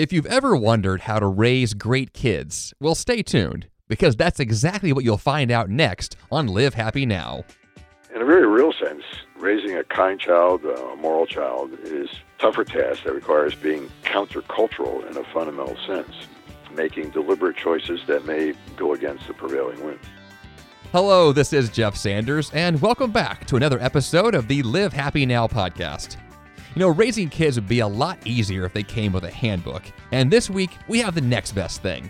If you've ever wondered how to raise great kids, well, stay tuned because that's exactly what you'll find out next on Live Happy Now. In a very real sense, raising a kind child, a moral child, is a tougher task that requires being countercultural in a fundamental sense, making deliberate choices that may go against the prevailing wind. Hello, this is Jeff Sanders, and welcome back to another episode of the Live Happy Now podcast. You know, raising kids would be a lot easier if they came with a handbook. And this week, we have the next best thing.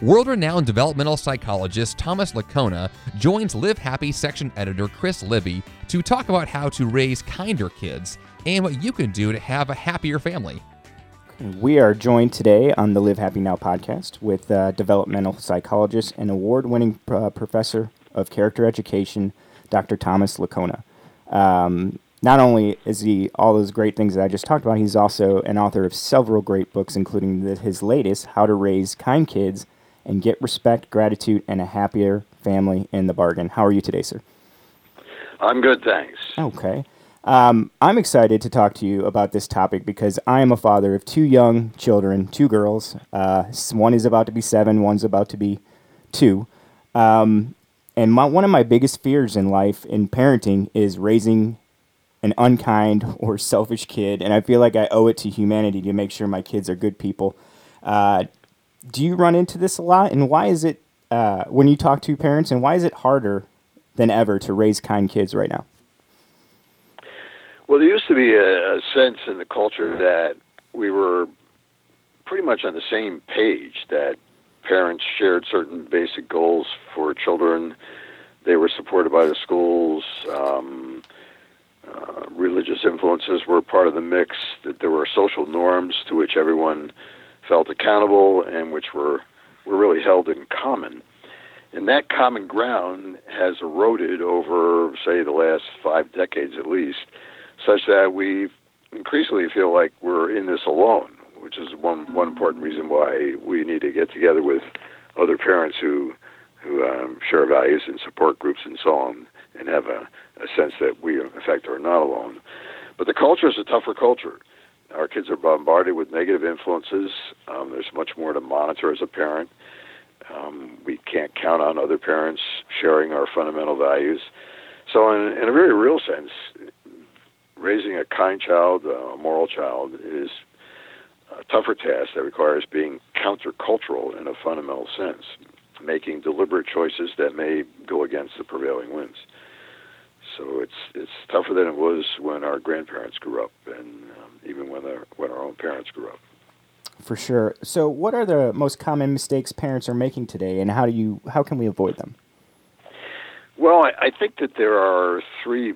World renowned developmental psychologist Thomas Lickona joins Live Happy section editor Chris Libby to talk about how to raise kinder kids and what you can do to have a happier family. We are joined today on the Live Happy Now podcast with uh, developmental psychologist and award winning uh, professor of character education, Dr. Thomas Lickona. Um, not only is he all those great things that I just talked about, he's also an author of several great books, including the, his latest, How to Raise Kind Kids and Get Respect, Gratitude, and a Happier Family in the Bargain. How are you today, sir? I'm good, thanks. Okay. Um, I'm excited to talk to you about this topic because I am a father of two young children, two girls. Uh, one is about to be seven, one's about to be two. Um, and my, one of my biggest fears in life, in parenting, is raising an unkind or selfish kid, and I feel like I owe it to humanity to make sure my kids are good people. Uh, do you run into this a lot, and why is it uh, when you talk to parents, and why is it harder than ever to raise kind kids right now? Well, there used to be a, a sense in the culture that we were pretty much on the same page. That parents shared certain basic goals for children. They were supported by the schools. Um, uh, religious influences were part of the mix, that there were social norms to which everyone felt accountable and which were, were really held in common. And that common ground has eroded over, say, the last five decades at least, such that we increasingly feel like we're in this alone, which is one, one important reason why we need to get together with other parents who, who um, share values and support groups and so on and have a, a sense that we, in fact, are not alone. But the culture is a tougher culture. Our kids are bombarded with negative influences. Um, there's much more to monitor as a parent. Um, we can't count on other parents sharing our fundamental values. So, in, in a very real sense, raising a kind child, a moral child, is a tougher task that requires being countercultural in a fundamental sense, making deliberate choices that may go against the prevailing winds. So it's it's tougher than it was when our grandparents grew up, and um, even when our when our own parents grew up. For sure. So, what are the most common mistakes parents are making today, and how do you how can we avoid them? Well, I, I think that there are three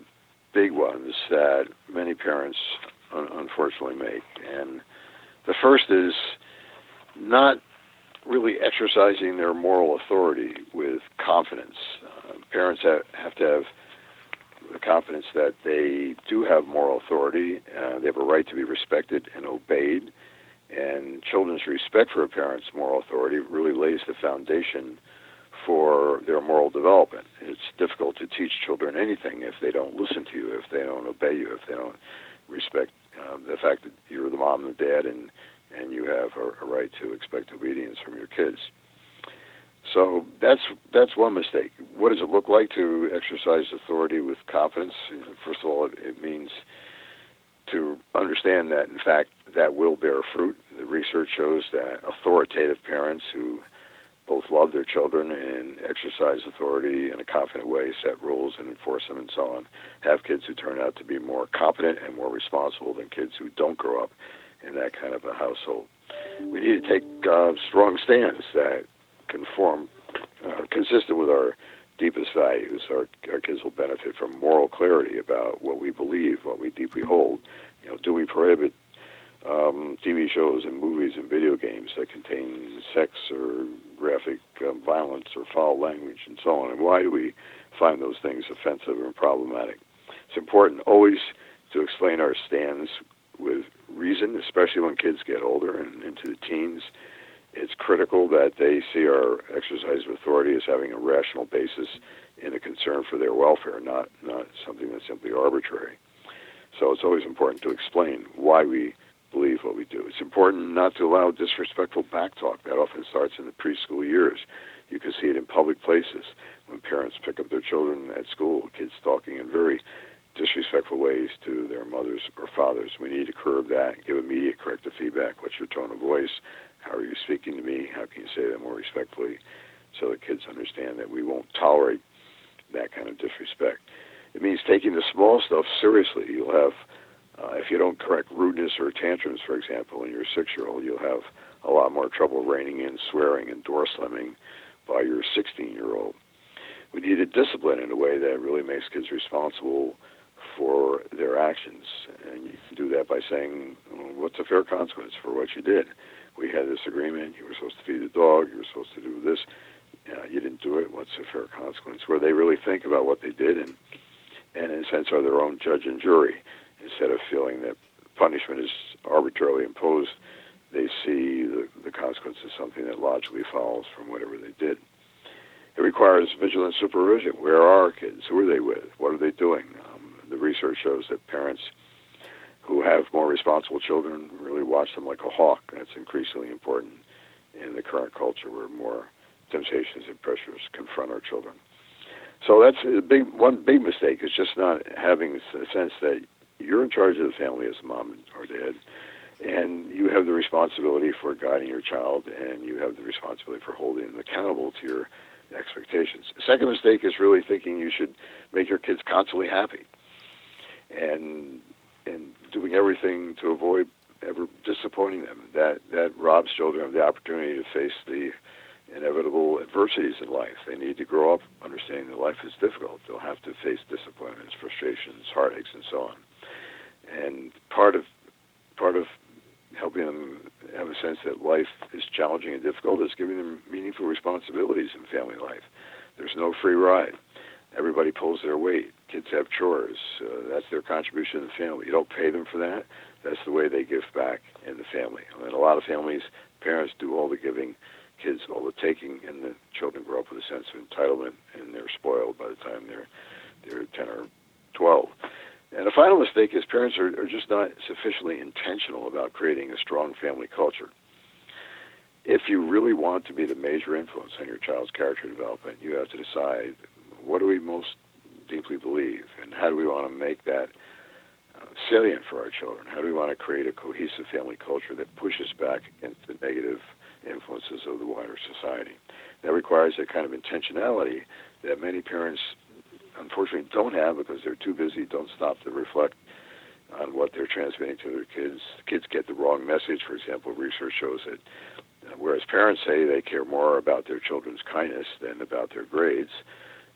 big ones that many parents un- unfortunately make, and the first is not really exercising their moral authority with confidence. Uh, parents have, have to have the confidence that they do have moral authority, uh, they have a right to be respected and obeyed, and children's respect for a parent's moral authority really lays the foundation for their moral development. It's difficult to teach children anything if they don't listen to you, if they don't obey you, if they don't respect um, the fact that you're the mom and the dad and and you have a, a right to expect obedience from your kids. So that's that's one mistake. What does it look like to exercise authority with confidence? First of all, it, it means to understand that in fact that will bear fruit. The research shows that authoritative parents who both love their children and exercise authority in a confident way, set rules and enforce them, and so on, have kids who turn out to be more competent and more responsible than kids who don't grow up in that kind of a household. We need to take uh, strong stands that conform, uh, consistent with our deepest values. Our, our kids will benefit from moral clarity about what we believe, what we deeply hold. You know, do we prohibit um, TV shows and movies and video games that contain sex or graphic um, violence or foul language and so on? And why do we find those things offensive and problematic? It's important always to explain our stands with reason, especially when kids get older and into the teens it's critical that they see our exercise of authority as having a rational basis in a concern for their welfare, not not something that's simply arbitrary. So it's always important to explain why we believe what we do. It's important not to allow disrespectful backtalk. That often starts in the preschool years. You can see it in public places when parents pick up their children at school, kids talking in very disrespectful ways to their mothers or fathers. We need to curb that, give immediate corrective feedback. What's your tone of voice? How are you speaking to me? How can you say that more respectfully so that kids understand that we won't tolerate that kind of disrespect? It means taking the small stuff seriously. You'll have, uh, if you don't correct rudeness or tantrums, for example, in your six year old, you'll have a lot more trouble reining in swearing and door slamming by your 16 year old. We need to discipline in a way that really makes kids responsible for their actions. And you can do that by saying, well, what's a fair consequence for what you did? We had this agreement. You were supposed to feed the dog. You were supposed to do this. Uh, you didn't do it. What's the fair consequence? Where they really think about what they did and, and in a sense, are their own judge and jury instead of feeling that punishment is arbitrarily imposed. They see the, the consequence as something that logically follows from whatever they did. It requires vigilant supervision. Where are our kids? Who are they with? What are they doing? Um, the research shows that parents who have more responsible children really watch them like a hawk. That's increasingly important in the current culture where more temptations and pressures confront our children. So that's a big one big mistake is just not having a sense that you're in charge of the family as a mom or dad, and you have the responsibility for guiding your child, and you have the responsibility for holding them accountable to your expectations. Second mistake is really thinking you should make your kids constantly happy, and and doing everything to avoid ever disappointing them. That that robs children of the opportunity to face the inevitable adversities in life. They need to grow up understanding that life is difficult. They'll have to face disappointments, frustrations, heartaches, and so on. And part of part of helping them have a sense that life is challenging and difficult is giving them meaningful responsibilities in family life. There's no free ride. Everybody pulls their weight. Kids have chores. Uh, that's their contribution to the family. You don't pay them for that. That's the way they give back in the family. I mean, a lot of families, parents do all the giving, kids all the taking, and the children grow up with a sense of entitlement, and they're spoiled by the time they're they're 10 or 12. And the final mistake is parents are, are just not sufficiently intentional about creating a strong family culture. If you really want to be the major influence on your child's character development, you have to decide what do we most deeply believe, and how do we want to make that uh, salient for our children? How do we want to create a cohesive family culture that pushes back against the negative influences of the wider society? That requires a kind of intentionality that many parents unfortunately don't have because they're too busy, don't stop to reflect on what they're transmitting to their kids. Kids get the wrong message. For example, research shows that uh, whereas parents say they care more about their children's kindness than about their grades,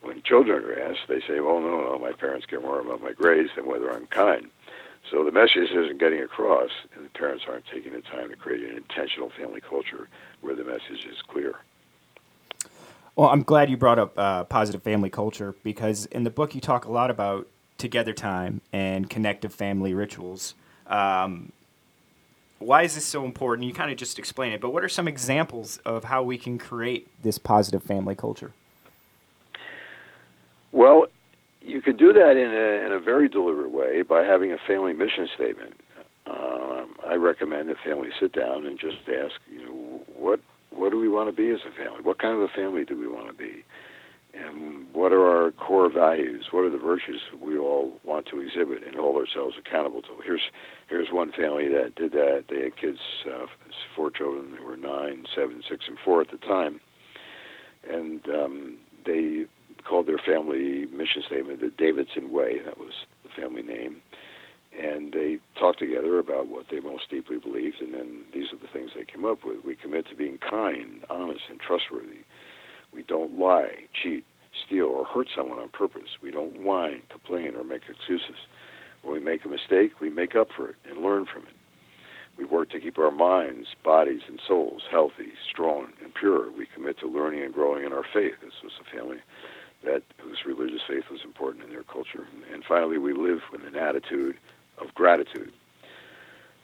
when children are asked, they say, well, no, no, my parents care more about my grades than whether I'm kind. So the message isn't getting across, and the parents aren't taking the time to create an intentional family culture where the message is clear. Well, I'm glad you brought up uh, positive family culture because in the book you talk a lot about together time and connective family rituals. Um, why is this so important? You kind of just explain it, but what are some examples of how we can create this positive family culture? Well, you could do that in a, in a very deliberate way by having a family mission statement. Um, I recommend that families sit down and just ask, you know, what what do we want to be as a family? What kind of a family do we want to be? And what are our core values? What are the virtues we all want to exhibit and hold ourselves accountable to? Here's here's one family that did that. They had kids, uh, four children. They were nine, seven, six, and four at the time, and um, they called their family mission statement the Davidson Way. That was the family name and they talked together about what they most deeply believed, and then these are the things they came up with. We commit to being kind, honest, and trustworthy. We don't lie, cheat, steal, or hurt someone on purpose. We don't whine, complain, or make excuses. When we make a mistake, we make up for it and learn from it. We work to keep our minds, bodies, and souls healthy, strong, and pure. We commit to learning and growing in our faith. This was a family that whose religious faith was important in their culture. And finally, we live with an attitude of gratitude.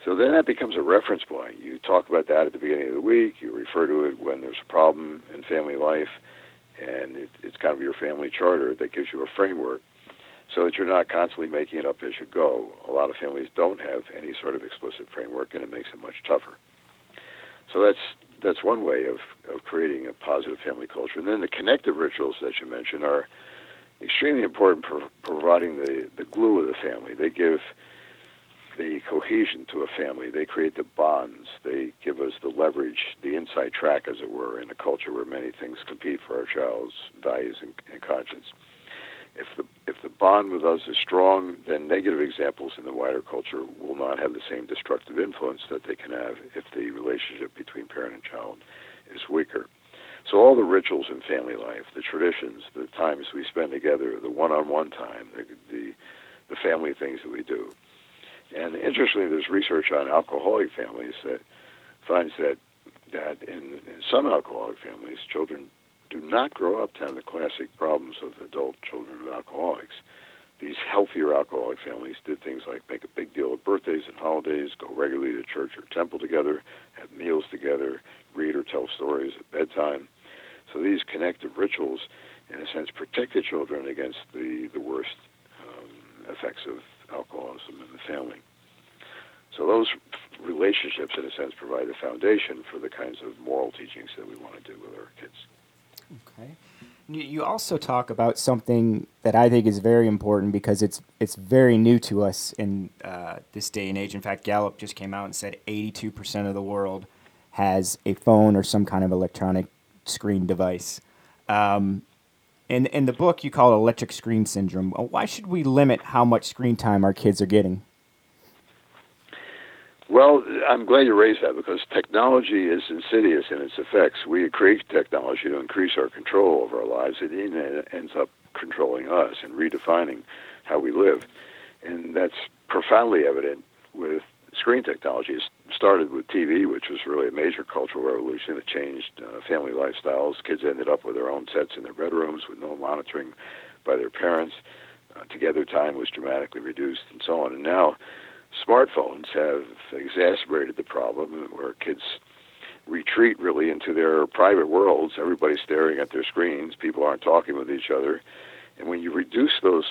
So then that becomes a reference point. You talk about that at the beginning of the week. You refer to it when there's a problem in family life, and it, it's kind of your family charter that gives you a framework so that you're not constantly making it up as you go. A lot of families don't have any sort of explicit framework, and it makes it much tougher. So that's that's one way of, of creating a positive family culture. And then the connective rituals that you mentioned are extremely important for providing the, the glue of the family. They give the cohesion to a family. They create the bonds. They give us the leverage, the inside track, as it were, in a culture where many things compete for our child's values and, and conscience if the if the bond with us is strong, then negative examples in the wider culture will not have the same destructive influence that they can have if the relationship between parent and child is weaker. So all the rituals in family life, the traditions, the times we spend together, the one-on-one time, the the, the family things that we do. And interestingly, there's research on alcoholic families that finds that that in, in some alcoholic families, children do not grow up to have the classic problems of adult children of alcoholics. These healthier alcoholic families did things like make a big deal of birthdays and holidays, go regularly to church or temple together, have meals together, read or tell stories at bedtime. So these connective rituals, in a sense, protect the children against the, the worst um, effects of alcoholism in the family. So those relationships, in a sense, provide the foundation for the kinds of moral teachings that we want to do with our kids. Okay. You also talk about something that I think is very important because it's it's very new to us in uh, this day and age. In fact, Gallup just came out and said 82% of the world has a phone or some kind of electronic screen device. Um, in in the book, you call it electric screen syndrome. Why should we limit how much screen time our kids are getting? Well, I'm glad you raised that because technology is insidious in its effects. We create technology to increase our control over our lives. It ends up controlling us and redefining how we live. And that's profoundly evident with screen technology. It started with TV, which was really a major cultural revolution that changed uh, family lifestyles. Kids ended up with their own sets in their bedrooms with no monitoring by their parents. Uh, together time was dramatically reduced and so on. And now smartphones have exacerbated the problem where kids retreat really into their private worlds. Everybody's staring at their screens. People aren't talking with each other. And when you reduce those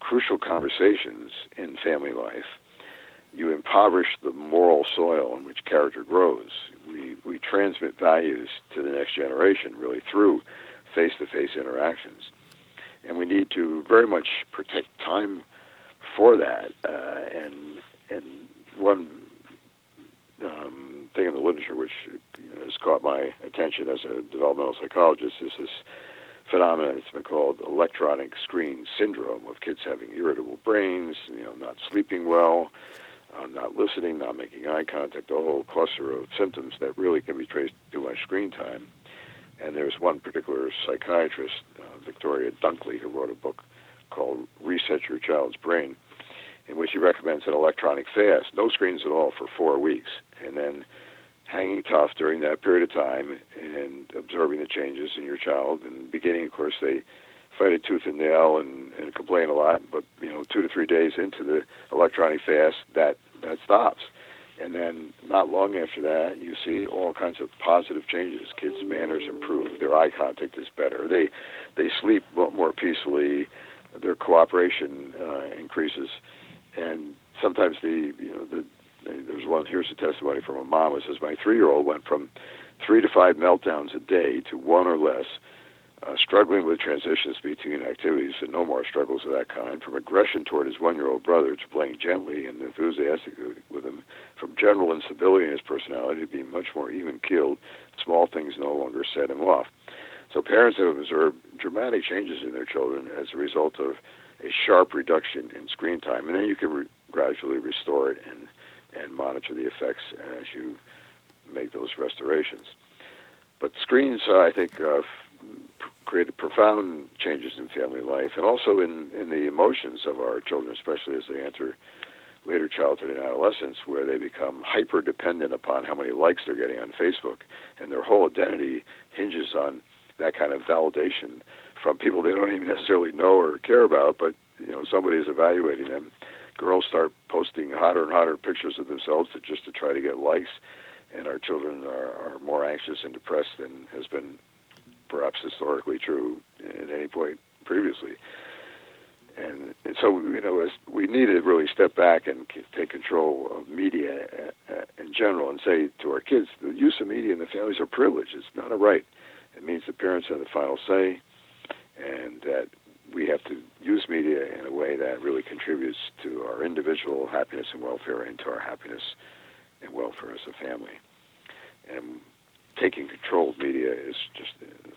crucial conversations in family life, you impoverish the moral soil in which character grows. We, we transmit values to the next generation really through face to face interactions. And we need to very much protect time for that uh, and and one um, thing in the literature which you know, has caught my attention as a developmental psychologist is this phenomenon that's been called electronic screen syndrome of kids having irritable brains, you know, not sleeping well, uh, not listening, not making eye contact, a whole cluster of symptoms that really can be traced to much screen time. And there's one particular psychiatrist, uh, Victoria Dunckley, who wrote a book called Reset Your Child's Brain in which he recommends an electronic fast, no screens at all for four weeks, and then hanging tough during that period of time and observing the changes in your child. And beginning, of course, they fight it tooth and nail and, and complain a lot, but you know, two to three days into the electronic fast, that that stops. And then not long after that, you see all kinds of positive changes. Kids' manners improve. Their eye contact is better. They they sleep more peacefully. Their cooperation uh, increases sometimes the you know the there's one here's a testimony from a mom who says my three year old went from three to five meltdowns a day to one or less uh, struggling with transitions between activities and no more struggles of that kind, from aggression toward his one year old brother to playing gently and enthusiastically with him, from general instability in his personality to being much more even keeled, small things no longer set him off. So parents have observed dramatic changes in their children as a result of a sharp reduction in screen time, and then you can re- gradually restore it and and monitor the effects as you make those restorations. But screens, I think, uh, created profound changes in family life and also in, in the emotions of our children, especially as they enter later childhood and adolescence, where they become hyper dependent upon how many likes they're getting on Facebook, and their whole identity hinges on that kind of validation from people they don't even necessarily know or care about, but you know somebody is evaluating them. Girls start posting hotter and hotter pictures of themselves to just to try to get likes, and our children are, are more anxious and depressed than has been perhaps historically true at any point previously. and, and so you know as we need to really step back and take control of media uh, uh, in general and say to our kids the use of media in the families are privilege it's not a right. It means the parents have the final say and that we have to use media in a way that really contributes to our individual happiness and welfare and to our happiness and welfare as a family and taking control of media is just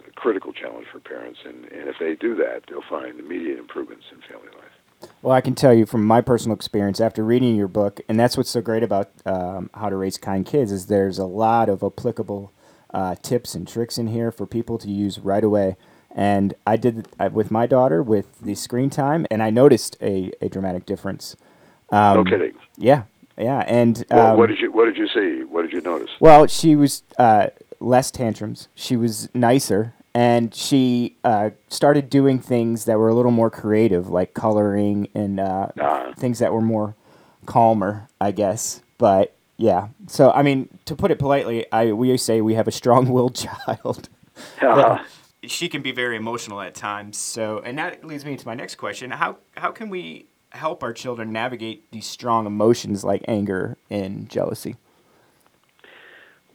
a critical challenge for parents. And, and if they do that, they'll find immediate improvements in family life. Well, I can tell you from my personal experience after reading your book, and that's what's so great about um, How to Raise Kind Kids is there's a lot of applicable uh, tips and tricks in here for people to use right away. And I did uh, with my daughter with the screen time, and I noticed a, a dramatic difference. Um, no kidding. Yeah, yeah. And um, well, what did you what did you see? What did you notice? Well, she was uh, less tantrums. She was nicer, and she uh, started doing things that were a little more creative, like coloring and uh, uh-huh. things that were more calmer, I guess. But yeah, so I mean, to put it politely, I we say we have a strong-willed child. Uh-huh. she can be very emotional at times. So, and that leads me to my next question: how how can we help our children navigate these strong emotions like anger and jealousy?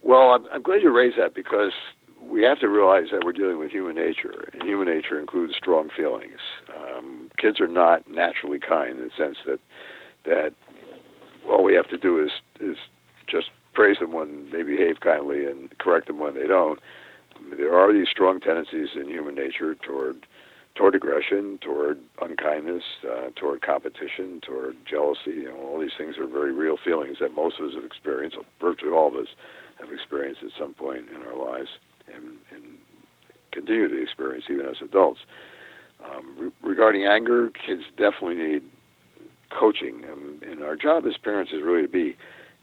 Well, I'm, I'm glad you raised that because we have to realize that we're dealing with human nature, and human nature includes strong feelings. Um, kids are not naturally kind in the sense that that all we have to do is is just praise them when they behave kindly and correct them when they don't. There are these strong tendencies in human nature toward toward aggression, toward unkindness, uh, toward competition, toward jealousy. You know, all these things are very real feelings that most of us have experienced. Virtually all of us have experienced at some point in our lives and, and continue to experience even as adults. Um, re- regarding anger, kids definitely need coaching, and, and our job as parents is really to be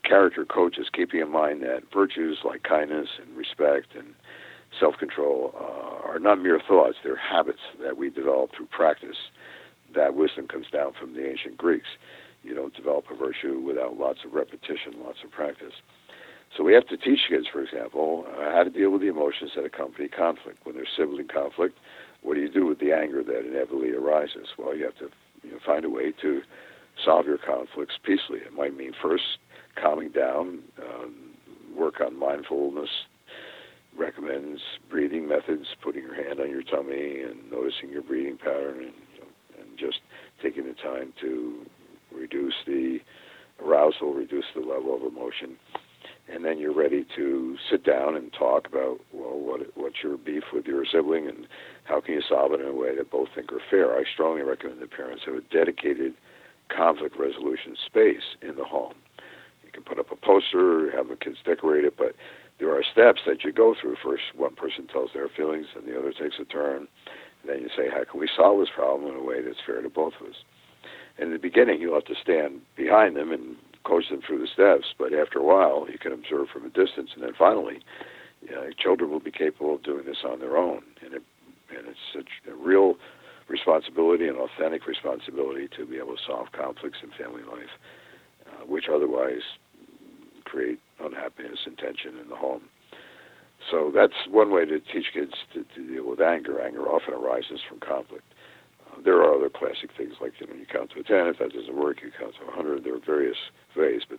character coaches, keeping in mind that virtues like kindness and respect and self-control uh, are not mere thoughts; they're habits that we develop through practice. That wisdom comes down from the ancient Greeks. You don't develop a virtue without lots of repetition, lots of practice. So we have to teach kids, for example, uh, how to deal with the emotions that accompany conflict. When there's sibling conflict, what do you do with the anger that inevitably arises? Well, you have to you know, find a way to solve your conflicts peacefully. It might mean first calming down, um, work on mindfulness, recommends breathing methods, putting your hand on your tummy and noticing your breathing pattern, and, and just taking the time to reduce the arousal, reduce the level of emotion and then you're ready to sit down and talk about well what what's your beef with your sibling and how can you solve it in a way that both think are fair. I strongly recommend that parents have a dedicated conflict resolution space in the home. You can put up a poster, have the kids decorate it, but there are steps that you go through. First, one person tells their feelings, and the other takes a turn. And then you say, how can we solve this problem in a way that's fair to both of us? in the beginning, you'll have to stand behind them and coach them through the steps. But after a while, you can observe from a distance, and then finally, you know, children will be capable of doing this on their own. And it, and it's such a real responsibility and authentic responsibility to be able to solve conflicts in family life, uh, which otherwise create unhappiness and tension in the home. So that's one way to teach kids to, to deal with anger. Anger often arises from conflict uh, there are other classic things like you know you count to ten. If that doesn't work, you count to hundred. There are various ways, but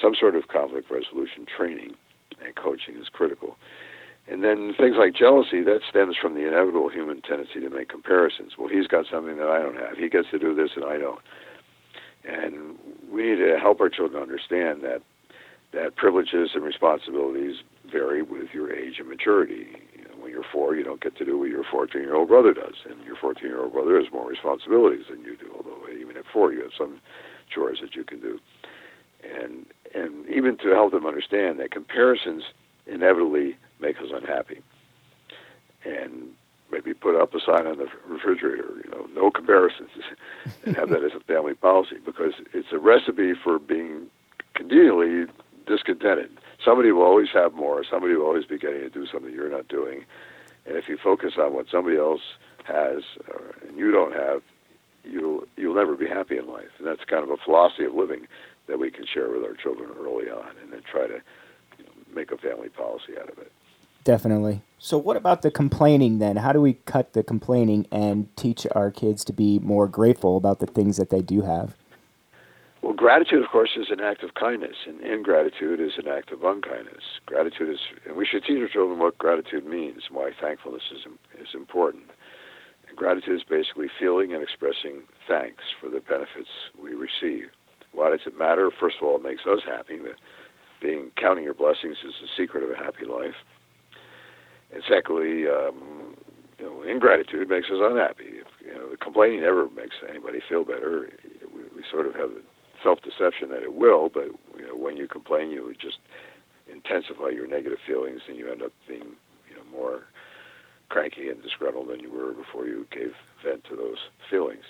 some sort of conflict resolution training and coaching is critical. And then things like jealousy that stems from the inevitable human tendency to make comparisons. Well, he's got something that I don't have. He gets to do this and I don't. And we need to help our children understand that that privileges and responsibilities vary with your age and maturity when you're four, you don't get to do what your 14 year old brother does. And your 14 year old brother has more responsibilities than you do, although even at four, you have some chores that you can do. And, and even to help them understand that comparisons inevitably make us unhappy. And maybe put up a sign on the refrigerator, you know, no comparisons, and have that as a family policy because it's a recipe for being continually discontented somebody will always have more. Somebody will always be getting to do something you're not doing. And if you focus on what somebody else has uh, and you don't have, you'll you'll never be happy in life. And that's kind of a philosophy of living that we can share with our children early on, and then try to you know, make a family policy out of it. Definitely. So, what about the complaining then? How do we cut the complaining and teach our kids to be more grateful about the things that they do have? Gratitude, of course, is an act of kindness, and ingratitude is an act of unkindness. Gratitude is, and we should teach our children what gratitude means, why thankfulness is, is important. And gratitude is basically feeling and expressing thanks for the benefits we receive. Why does it matter? First of all, it makes us happy. That being counting your blessings is the secret of a happy life. And secondly, um, you know, ingratitude makes us unhappy. If, you know, complaining never makes anybody feel better. We, we sort of have self-deception that it will, but you know, when you complain, you just intensify your negative feelings, and you end up being you know more cranky and disgruntled than you were before you gave vent to those feelings.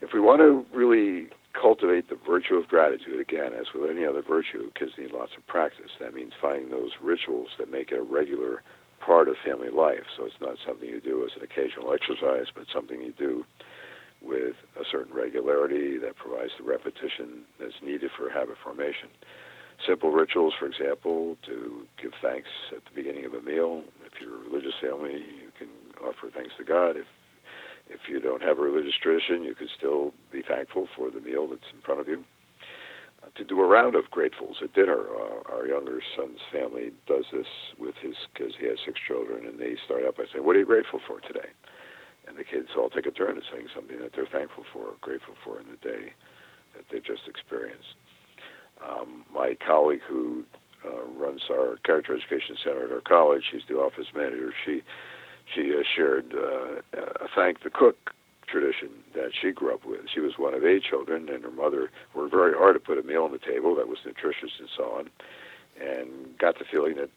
If we want to really cultivate the virtue of gratitude, again, as with any other virtue, kids need lots of practice. That means finding those rituals that make it a regular part of family life. So it's not something you do as an occasional exercise, but something you do with a certain regularity that provides the repetition that's needed for habit formation. Simple rituals, for example, to give thanks at the beginning of a meal. If you're a religious family, you can offer thanks to God. If if you don't have a religious tradition, you can still be thankful for the meal that's in front of you. Uh, to do a round of gratefuls at dinner. Uh, our younger son's family does this with his because he has six children, and they start out by saying, "What are you grateful for today?" And the kids all take a turn at saying something that they're thankful for or grateful for in the day that they've just experienced. Um, my colleague who uh, runs our character education center at our college, she's the office manager. She she uh, shared uh, a thank the cook tradition that she grew up with. She was one of eight children, and her mother worked very hard to put a meal on the table that was nutritious and so on, and got the feeling that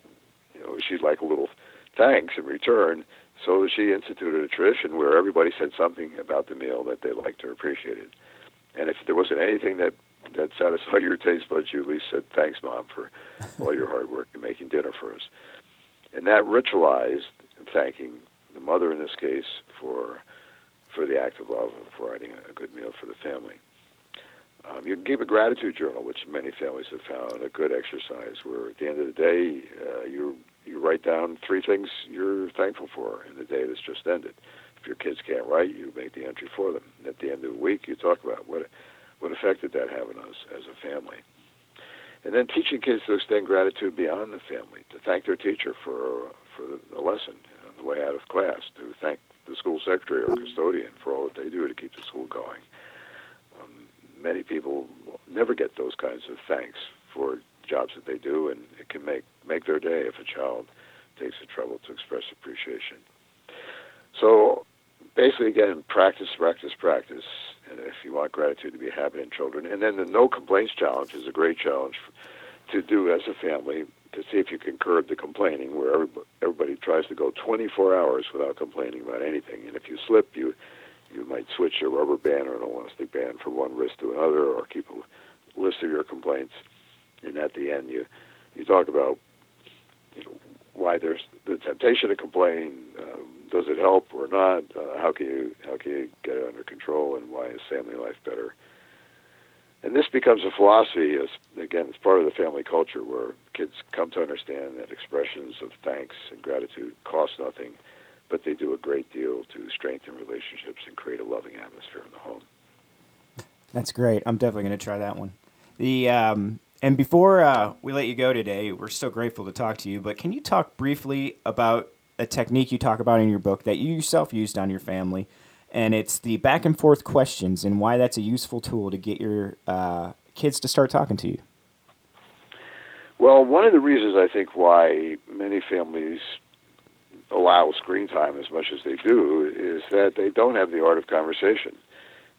you know she'd like a little thanks in return so she instituted a tradition where everybody said something about the meal that they liked or appreciated. And if there wasn't anything that that satisfied your taste buds, you at least said, "Thanks, mom, for all your hard work in making dinner for us." And that ritualized thanking the mother in this case for for the act of love of providing a good meal for the family. Um, you can keep a gratitude journal, which many families have found a good exercise. Where at the end of the day, uh, you you write down three things you're thankful for in the day that's just ended. If your kids can't write, you make the entry for them. At the end of the week, you talk about what what effect did that have on us as a family. And then teaching kids to extend gratitude beyond the family, to thank their teacher for for the lesson you know, the way out of class, to thank the school secretary or custodian for all that they do to keep the school going. Um, many people never get those kinds of thanks for jobs that they do, and it can make make their day if a child takes the trouble to express appreciation. So basically, again, practice, practice, practice. And if you want gratitude to be a habit in children, and then the no complaints challenge is a great challenge to do as a family to see if you can curb the complaining, where everybody, tries to go 24 hours without complaining about anything. And if you slip, you you might switch a rubber band or an elastic band from one wrist to another, or keep a list of your complaints. And at the end, you you talk about you know, why there's the temptation to complain. Um, does it help or not? Uh, how can you how can you get it under control? And why is family life better? And this becomes a philosophy. As again, it's part of the family culture where kids come to understand that expressions of thanks and gratitude cost nothing, but they do a great deal to strengthen relationships and create a loving atmosphere in the home. That's great. I'm definitely going to try that one. The um, and before uh, we let you go today, we're so grateful to talk to you. But can you talk briefly about a technique you talk about in your book that you yourself used on your family? And it's the back and forth questions and why that's a useful tool to get your uh, kids to start talking to you. Well, one of the reasons I think why many families allow screen time as much as they do is that they don't have the art of conversation.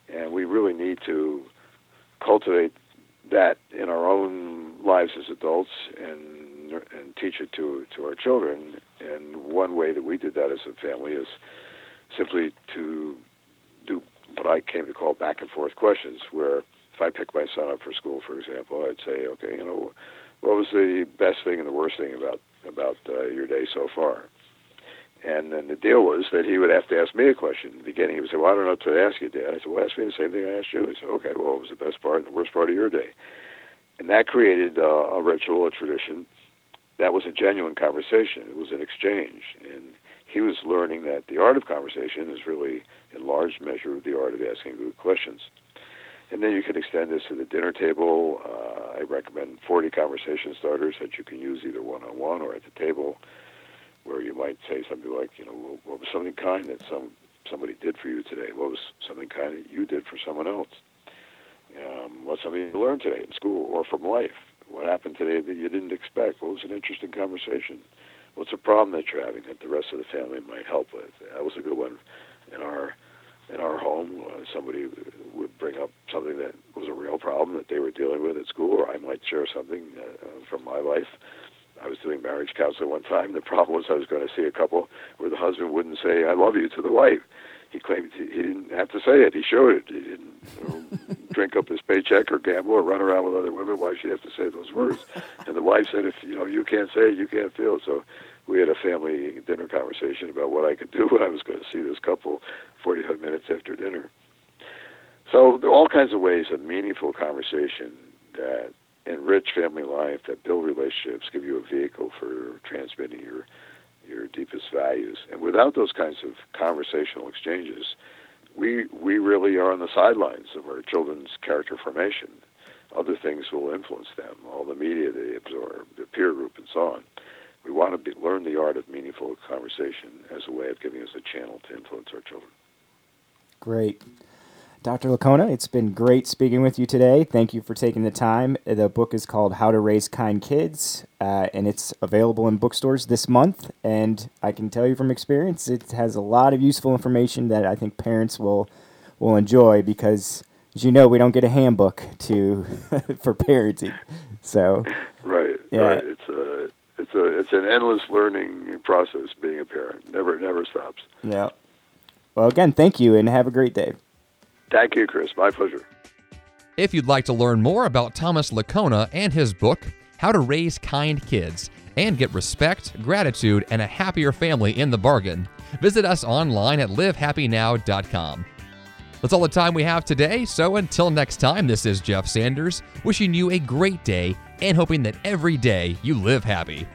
And we really need to cultivate that in our own lives as adults and and teach it to to our children. And one way that we did that as a family is simply to do what I came to call back and forth questions, where if I pick my son up for school, for example, I'd say, okay, you know, what was the best thing and the worst thing about about uh, your day so far? And then the deal was that he would have to ask me a question. In the beginning, he would say, Well, I don't know what to ask you, Dad. I said, Well, ask me the same thing I asked you. He said, Okay, well, what was the best part and the worst part of your day? And that created uh, a ritual, a tradition that was a genuine conversation. It was an exchange, and he was learning that the art of conversation is really, in large measure, the art of asking good questions. And then you can extend this to the dinner table. Uh, I recommend 40 conversation starters that you can use either one on one or at the table, where you might say something like, you know, what was something kind that some somebody did for you today? What was something kind that you did for someone else? Um, what's something you learned today in school or from life? What happened today that you didn't expect? What was an interesting conversation? What's a problem that you're having that the rest of the family might help with? That was a good one in our in our home. Uh, somebody would bring up something that was a real problem that they were dealing with at school, or I might share something uh, from my life. I was doing marriage counseling one time. The problem was I was going to see a couple where the husband wouldn't say "I love you" to the wife. He claimed he, he didn't have to say it. He showed it. He didn't you know, drink up his paycheck or gamble or run around with other women. Why should he have to say those words? And the wife said, "If you know you can't say it, you can't feel it." So we had a family dinner conversation about what I could do when I was going to see this couple 45 minutes after dinner. So there are all kinds of ways of meaningful conversation that enrich family life, that build relationships, give you a vehicle for transmitting your your deepest values. And without those kinds of conversational exchanges, we we really are on the sidelines of our children's character formation. Other things will influence them, all the media they absorb, the peer group, and so on. We want to be, learn the art of meaningful conversation as a way of giving us a channel to influence our children. Great. Dr. Lickona, it's been great speaking with you today. Thank you for taking the time. The book is called How to Raise Kind Kids, uh, and it's available in bookstores this month. And I can tell you from experience, it has a lot of useful information that I think parents will will enjoy because, as you know, we don't get a handbook to for parenting. So, right, yeah. right. It's a it's a it's an endless learning process being a parent. Never never stops. Yeah. Well, again, thank you, and have a great day. Thank you, Chris. My pleasure. If you'd like to learn more about Thomas Lickona and his book, How to Raise Kind Kids, and get respect, gratitude, and a happier family in the bargain, visit us online at livehappynow.com. That's all the time we have today, so until next time, this is Jeff Sanders, wishing you a great day and hoping that every day you live happy.